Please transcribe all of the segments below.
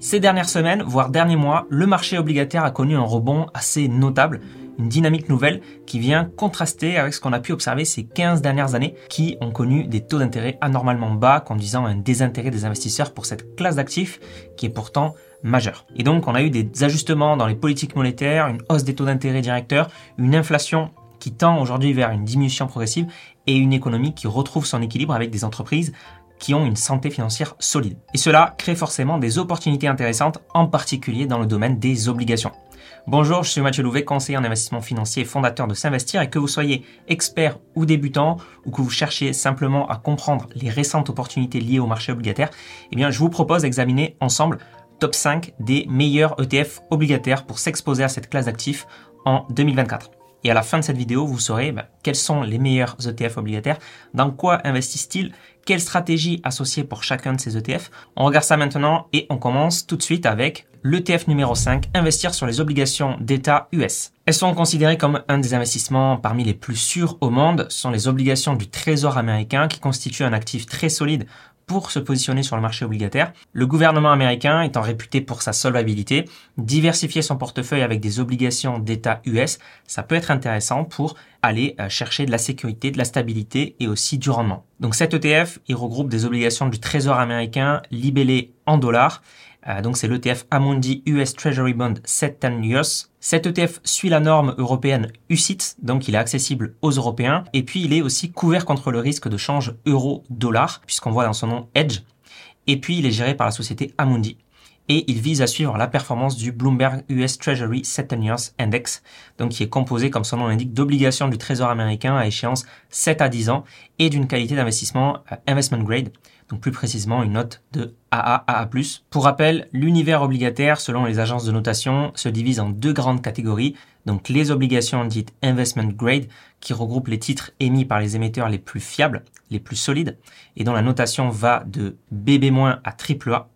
Ces dernières semaines, voire derniers mois, le marché obligataire a connu un rebond assez notable, une dynamique nouvelle qui vient contraster avec ce qu'on a pu observer ces 15 dernières années qui ont connu des taux d'intérêt anormalement bas, conduisant à un désintérêt des investisseurs pour cette classe d'actifs qui est pourtant majeure. Et donc on a eu des ajustements dans les politiques monétaires, une hausse des taux d'intérêt directeurs, une inflation qui tend aujourd'hui vers une diminution progressive et une économie qui retrouve son équilibre avec des entreprises qui ont une santé financière solide. Et cela crée forcément des opportunités intéressantes, en particulier dans le domaine des obligations. Bonjour, je suis Mathieu Louvet, conseiller en investissement financier fondateur de S'investir et que vous soyez expert ou débutant ou que vous cherchiez simplement à comprendre les récentes opportunités liées au marché obligataire, eh bien, je vous propose d'examiner ensemble top 5 des meilleurs ETF obligataires pour s'exposer à cette classe d'actifs en 2024. Et à la fin de cette vidéo, vous saurez ben, quels sont les meilleurs ETF obligataires, dans quoi investissent-ils, quelle stratégie associée pour chacun de ces ETF. On regarde ça maintenant et on commence tout de suite avec l'ETF numéro 5, investir sur les obligations d'État US. Elles sont considérées comme un des investissements parmi les plus sûrs au monde. Ce sont les obligations du Trésor américain qui constituent un actif très solide pour se positionner sur le marché obligataire. Le gouvernement américain étant réputé pour sa solvabilité, diversifier son portefeuille avec des obligations d'État US, ça peut être intéressant pour aller euh, chercher de la sécurité, de la stabilité et aussi du rendement. Donc cet ETF, il regroupe des obligations du Trésor américain libellées en dollars donc c'est l'ETF Amundi US Treasury Bond 7 years. Cet ETF suit la norme européenne UCITS, donc il est accessible aux Européens. Et puis il est aussi couvert contre le risque de change euro-dollar, puisqu'on voit dans son nom Edge. Et puis il est géré par la société Amundi et il vise à suivre la performance du Bloomberg US Treasury 7 Years Index, donc qui est composé, comme son nom l'indique, d'obligations du Trésor américain à échéance 7 à 10 ans et d'une qualité d'investissement euh, investment grade, donc plus précisément une note de AA, AA+. Pour rappel, l'univers obligataire, selon les agences de notation, se divise en deux grandes catégories, donc les obligations dites investment grade, qui regroupent les titres émis par les émetteurs les plus fiables, les plus solides, et dont la notation va de BB- à AAA,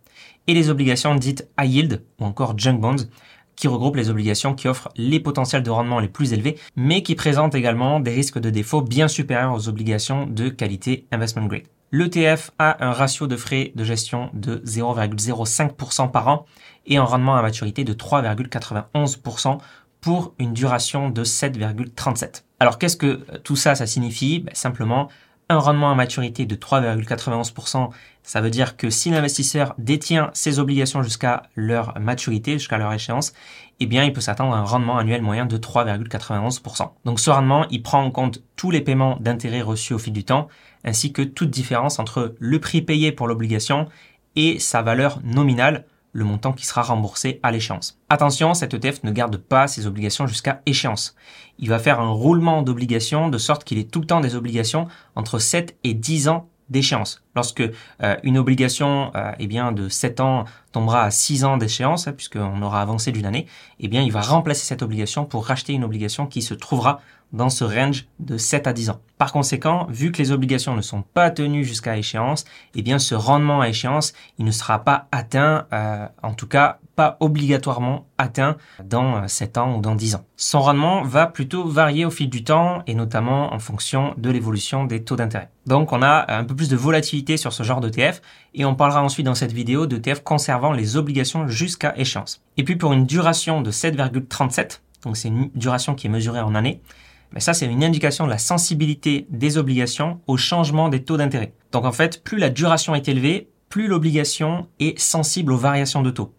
et les obligations dites high yield ou encore junk bonds qui regroupent les obligations qui offrent les potentiels de rendement les plus élevés, mais qui présentent également des risques de défaut bien supérieurs aux obligations de qualité investment grade. L'ETF a un ratio de frais de gestion de 0,05% par an et un rendement à maturité de 3,91% pour une duration de 7,37. Alors qu'est-ce que tout ça, ça signifie? Ben, Simplement un rendement à maturité de 3,91%, ça veut dire que si l'investisseur détient ses obligations jusqu'à leur maturité, jusqu'à leur échéance, eh bien, il peut s'attendre à un rendement annuel moyen de 3,91%. Donc, ce rendement, il prend en compte tous les paiements d'intérêts reçus au fil du temps, ainsi que toute différence entre le prix payé pour l'obligation et sa valeur nominale, le montant qui sera remboursé à l'échéance. Attention, cet ETF ne garde pas ses obligations jusqu'à échéance. Il va faire un roulement d'obligations de sorte qu'il ait tout le temps des obligations entre 7 et 10 ans d'échéance. Lorsque euh, une obligation euh, eh de 7 ans tombera à 6 ans d'échéance, hein, puisqu'on aura avancé d'une année, eh il va remplacer cette obligation pour racheter une obligation qui se trouvera dans ce range de 7 à 10 ans. Par conséquent, vu que les obligations ne sont pas tenues jusqu'à échéance, eh bien ce rendement à échéance, il ne sera pas atteint, euh, en tout cas pas obligatoirement atteint dans 7 ans ou dans 10 ans. Son rendement va plutôt varier au fil du temps et notamment en fonction de l'évolution des taux d'intérêt. Donc on a un peu plus de volatilité sur ce genre d'ETF et on parlera ensuite dans cette vidéo d'ETF conservant les obligations jusqu'à échéance. Et puis pour une duration de 7,37, donc c'est une duration qui est mesurée en années, mais ça, c'est une indication de la sensibilité des obligations au changement des taux d'intérêt. Donc en fait, plus la duration est élevée, plus l'obligation est sensible aux variations de taux.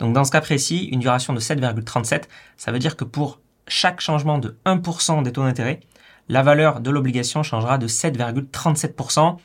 Donc dans ce cas précis, une duration de 7,37, ça veut dire que pour chaque changement de 1% des taux d'intérêt, la valeur de l'obligation changera de 7,37%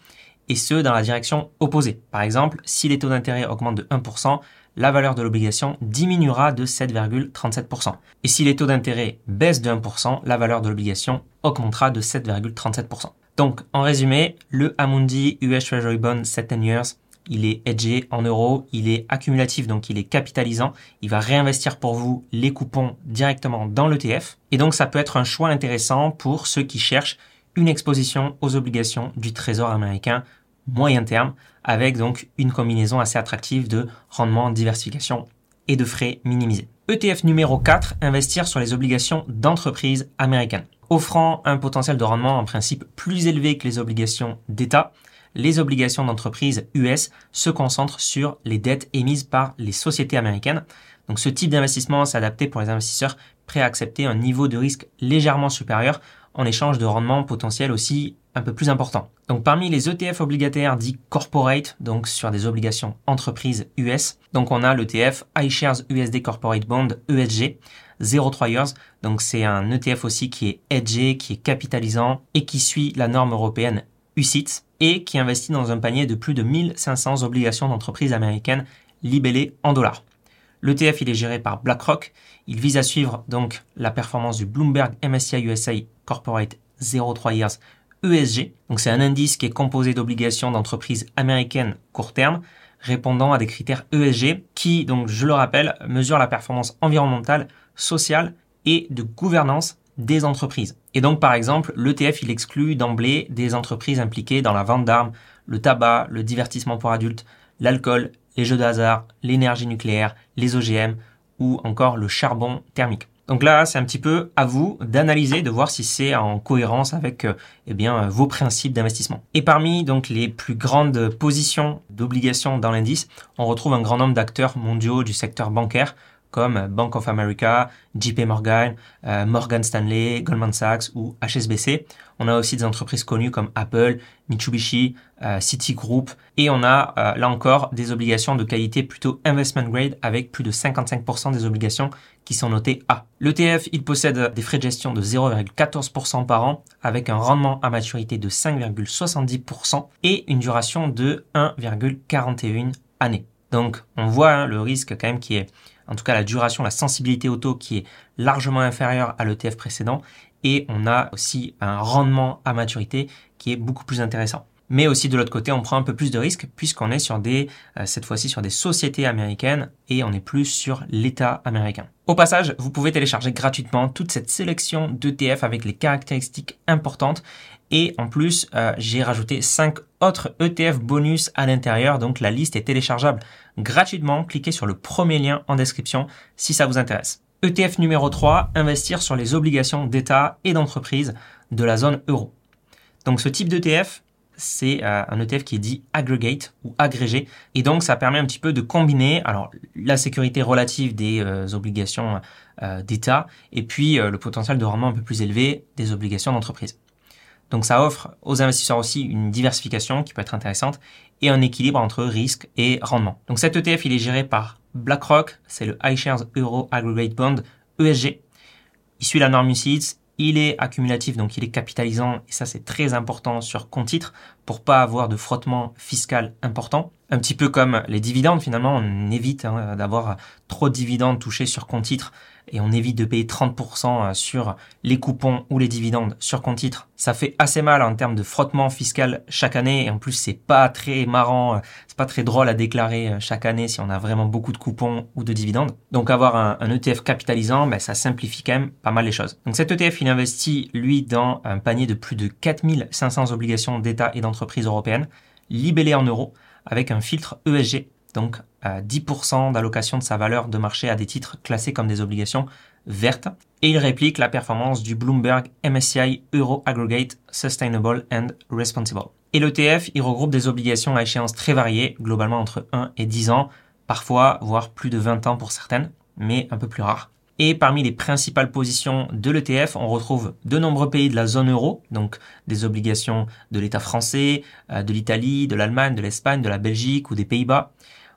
et ce dans la direction opposée. Par exemple, si les taux d'intérêt augmentent de 1%, la valeur de l'obligation diminuera de 7,37%. Et si les taux d'intérêt baissent de 1%, la valeur de l'obligation augmentera de 7,37%. Donc, en résumé, le Amundi US Treasury Bond 7 years, il est hedgé en euros, il est accumulatif, donc il est capitalisant. Il va réinvestir pour vous les coupons directement dans l'ETF. Et donc, ça peut être un choix intéressant pour ceux qui cherchent une exposition aux obligations du Trésor américain moyen terme, avec donc une combinaison assez attractive de rendement, diversification et de frais minimisés. ETF numéro 4, investir sur les obligations d'entreprise américaines. Offrant un potentiel de rendement en principe plus élevé que les obligations d'État, les obligations d'entreprise US se concentrent sur les dettes émises par les sociétés américaines. Donc ce type d'investissement s'est adapté pour les investisseurs prêts à accepter un niveau de risque légèrement supérieur en échange de rendements potentiels aussi un peu plus importants. Donc parmi les ETF obligataires dits corporate, donc sur des obligations entreprises US, donc on a l'ETF iShares USD Corporate Bond ESG 03 years. Donc c'est un ETF aussi qui est hedgé, qui est capitalisant et qui suit la norme européenne UCITS et qui investit dans un panier de plus de 1500 obligations d'entreprises américaines libellées en dollars. L'ETF, il est géré par BlackRock. Il vise à suivre donc la performance du Bloomberg MSCI USA Corporate 03 Years ESG. Donc c'est un indice qui est composé d'obligations d'entreprises américaines court terme répondant à des critères ESG qui, donc je le rappelle, mesurent la performance environnementale, sociale et de gouvernance des entreprises. Et donc par exemple, l'ETF il exclut d'emblée des entreprises impliquées dans la vente d'armes, le tabac, le divertissement pour adultes, l'alcool, les jeux de hasard, l'énergie nucléaire, les OGM ou encore le charbon thermique. Donc là, c'est un petit peu à vous d'analyser, de voir si c'est en cohérence avec euh, eh bien, vos principes d'investissement. Et parmi donc les plus grandes positions d'obligations dans l'indice, on retrouve un grand nombre d'acteurs mondiaux du secteur bancaire comme Bank of America, JP Morgan, euh, Morgan Stanley, Goldman Sachs ou HSBC. On a aussi des entreprises connues comme Apple, Mitsubishi, euh, Citigroup et on a euh, là encore des obligations de qualité plutôt investment grade avec plus de 55% des obligations qui sont notées A. L'ETF, il possède des frais de gestion de 0,14% par an avec un rendement à maturité de 5,70% et une duration de 1,41 années. Donc on voit hein, le risque quand même qui est en tout cas la duration, la sensibilité au taux qui est largement inférieure à l'ETF précédent, et on a aussi un rendement à maturité qui est beaucoup plus intéressant. Mais aussi de l'autre côté, on prend un peu plus de risques puisqu'on est sur des, euh, cette fois-ci sur des sociétés américaines et on est plus sur l'État américain. Au passage, vous pouvez télécharger gratuitement toute cette sélection d'ETF avec les caractéristiques importantes et en plus, euh, j'ai rajouté 5 autres ETF bonus à l'intérieur, donc la liste est téléchargeable gratuitement. Cliquez sur le premier lien en description si ça vous intéresse. ETF numéro 3, investir sur les obligations d'État et d'entreprise de la zone euro. Donc ce type d'ETF, c'est euh, un ETF qui est dit aggregate ou agrégé. Et donc, ça permet un petit peu de combiner alors la sécurité relative des euh, obligations d'État et puis le potentiel de rendement un peu plus élevé des obligations d'entreprise. Donc ça offre aux investisseurs aussi une diversification qui peut être intéressante et un équilibre entre risque et rendement. Donc cet ETF, il est géré par BlackRock, c'est le iShares Euro Aggregate Bond ESG. Il suit la norme UCITS, il est accumulatif, donc il est capitalisant, et ça c'est très important sur compte titre pour pas avoir de frottement fiscal important. Un petit peu comme les dividendes, finalement, on évite hein, d'avoir trop de dividendes touchés sur compte titre et on évite de payer 30% euh, sur les coupons ou les dividendes sur compte titre. Ça fait assez mal en termes de frottement fiscal chaque année et en plus c'est pas très marrant, euh, c'est pas très drôle à déclarer euh, chaque année si on a vraiment beaucoup de coupons ou de dividendes. Donc avoir un, ETF capitalisant, ben, ça simplifie quand même pas mal les choses. Donc cet ETF il investit lui dans un panier de plus de 4500 obligations d'État et d'entreprises européennes libellées en euros avec un filtre ESG donc à 10% d'allocation de sa valeur de marché à des titres classés comme des obligations vertes, et il réplique la performance du Bloomberg MSCI Euro Aggregate Sustainable and Responsible. Et l'ETF, il regroupe des obligations à échéance très variées, globalement entre 1 et 10 ans, parfois voire plus de 20 ans pour certaines, mais un peu plus rares. Et parmi les principales positions de l'ETF, on retrouve de nombreux pays de la zone euro, donc des obligations de l'État français, euh, de l'Italie, de l'Allemagne, de l'Espagne, de la Belgique ou des Pays-Bas,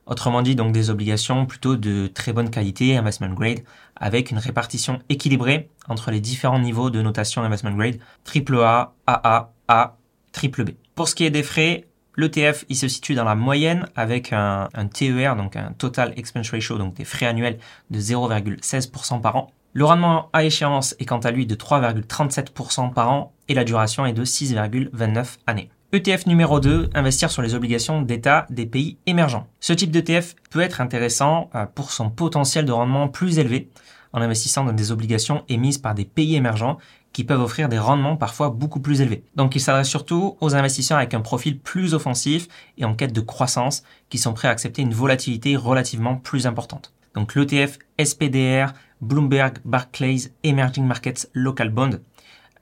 Autrement dit, donc des obligations plutôt de très bonne qualité, investment grade, avec une répartition équilibrée entre les différents niveaux de notation investment grade, AAA, AA, A, triple B. Pour ce qui est des frais, l'ETF, il se situe dans la moyenne avec un, un, TER, donc un Total Expense Ratio, donc des frais annuels de 0,16% par an. Le rendement à échéance est quant à lui de 3,37% par an et la duration est de 6,29 années. ETF numéro 2, investir sur les obligations d'État des pays émergents. Ce type d'ETF peut être intéressant euh, pour son potentiel de rendement plus élevé en investissant dans des obligations émises par des pays émergents qui peuvent offrir des rendements parfois beaucoup plus élevés. Donc il s'adresse surtout aux investisseurs avec un profil plus offensif et en quête de croissance qui sont prêts à accepter une volatilité relativement plus importante. Donc l'ETF SPDR Bloomberg Barclays Emerging Markets Local Bond.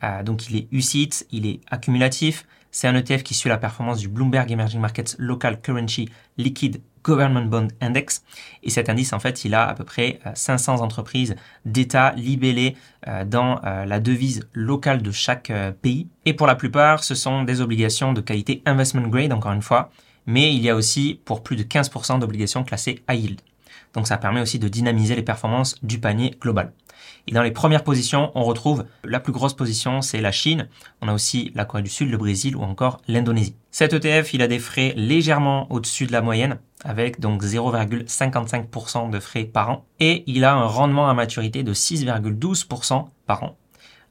Euh, donc il est UCITS, il est accumulatif, C'est un ETF qui suit la performance du Bloomberg Emerging Markets Local Currency Liquid Government Bond Index. Et cet indice, en fait, il a à peu près 500 euh, entreprises d'État libellées euh, dans euh, la devise locale de chaque pays. Et pour la plupart, ce sont des obligations de qualité investment grade, encore une fois. Mais il y a aussi pour plus de 15% d'obligations classées high yield. Donc ça permet aussi de dynamiser les performances du panier global. Et dans les premières positions, on retrouve la plus grosse position, c'est la Chine. On a aussi la Corée du Sud, le Brésil ou encore l'Indonésie. Cet ETF, il a des frais légèrement au-dessus de la moyenne, avec donc 0,55% de frais par an. Et il a un rendement à maturité de 6,12% par an,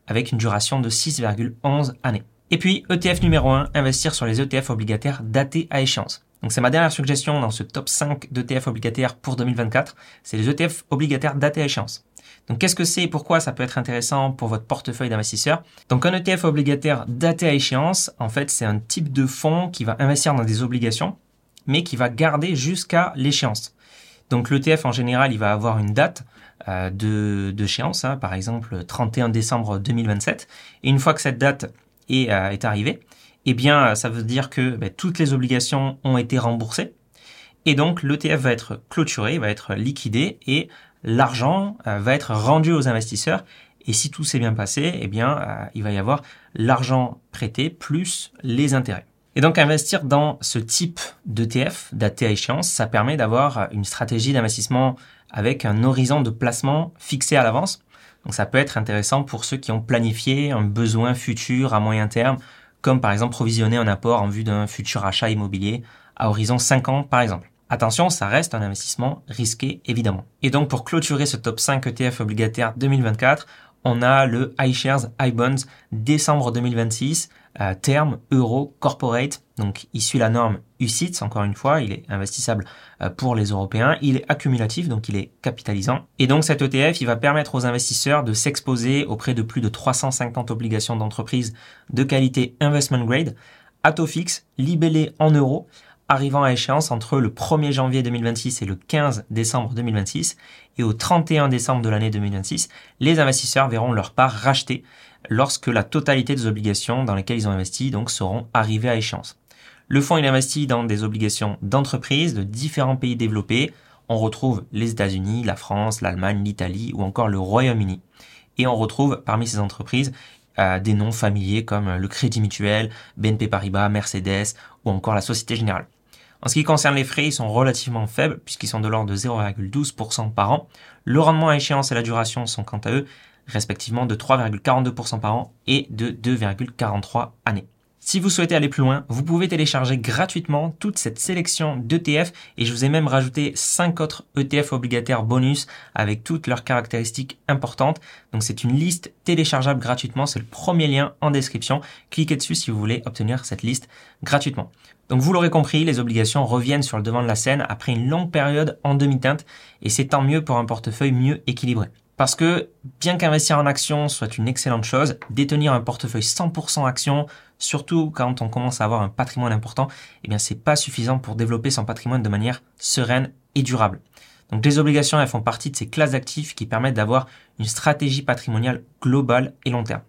avec une duration de 6,11 années. Et puis, ETF numéro 1, investir sur les ETF obligataires datés à échéance. Donc c'est ma dernière suggestion dans ce top 5 d'ETF obligataires pour 2024, c'est les ETF obligataires datés à échéance. Donc qu'est-ce que c'est et pourquoi ça peut être intéressant pour votre portefeuille d'investisseurs? Donc un ETF obligataire daté à échéance, en fait c'est un type de fonds qui va investir dans des obligations, mais qui va garder jusqu'à l'échéance. Donc l'ETF en général, il va avoir une date euh, de d'échéance, hein, par exemple 31 décembre 2027. Et une fois que cette date est, euh, est arrivée, eh bien, ça veut dire que ben, toutes les obligations ont été remboursées. Et donc, l'ETF va être clôturé, va être liquidé et l'argent euh, va être rendu aux investisseurs. Et si tout s'est bien passé, eh bien, euh, il va y avoir l'argent prêté plus les intérêts. Et donc, investir dans ce type d'ETF, daté à échéance, ça permet d'avoir une stratégie d'investissement avec un horizon de placement fixé à l'avance. Donc, ça peut être intéressant pour ceux qui ont planifié un besoin futur à moyen terme comme par exemple provisionner un apport en vue d'un futur achat immobilier à horizon 5 ans par exemple. Attention, ça reste un investissement risqué évidemment. Et donc pour clôturer ce top 5 ETF obligataire 2024, on a le iShares iBonds décembre 2026 terme euro corporate. Donc il suit la norme UCITS, encore une fois, il est investissable euh, pour les Européens, il est accumulatif, donc il est capitalisant. Et donc cet ETF, il va permettre aux investisseurs de s'exposer auprès de plus de 350 obligations d'entreprise de qualité investment grade à taux fixe, libellé en euros, arrivant à échéance entre le 1er janvier 2026 et le 15 décembre 2026. Et au 31 décembre de l'année 2026, les investisseurs verront leur part rachetée lorsque la totalité des obligations dans lesquelles ils ont investi donc seront arrivées à échéance. Le fonds il investit dans des obligations d'entreprises de différents pays développés. On retrouve les États-Unis, la France, l'Allemagne, l'Italie ou encore le Royaume-Uni. Et on retrouve parmi ces entreprises euh, des noms familiers comme le Crédit Mutuel, BNP Paribas, Mercedes ou encore la Société Générale. En ce qui concerne les frais, ils sont relativement faibles puisqu'ils sont de l'ordre de 0,12% par an. Le rendement à échéance et la duration sont quant à eux respectivement de 3,42% par an et de 2,43 années. Si vous souhaitez aller plus loin, vous pouvez télécharger gratuitement toute cette sélection d'ETF et je vous ai même rajouté 5 autres ETF obligataires bonus avec toutes leurs caractéristiques importantes. Donc c'est une liste téléchargeable gratuitement, c'est le premier lien en description. Cliquez dessus si vous voulez obtenir cette liste gratuitement. Donc vous l'aurez compris, les obligations reviennent sur le devant de la scène après une longue période en demi-teinte et c'est tant mieux pour un portefeuille mieux équilibré. Parce que bien qu'investir en actions soit une excellente chose, détenir un portefeuille 100% actions, surtout quand on commence à avoir un patrimoine important, eh bien c'est pas suffisant pour développer son patrimoine de manière sereine et durable. Donc les obligations, elles font partie de ces classes d'actifs qui permettent d'avoir une stratégie patrimoniale globale et long terme.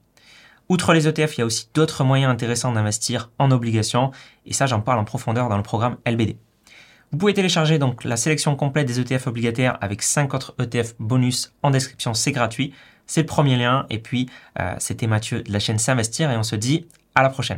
Outre les ETF, il y a aussi d'autres moyens intéressants d'investir en obligations, et ça j'en parle en profondeur dans le programme LBD. Vous pouvez télécharger donc la sélection complète des ETF obligataires avec 5 autres ETF bonus en description, c'est gratuit. C'est le premier lien. Et puis, euh, c'était Mathieu de la chaîne S'investir et on se dit à la prochaine.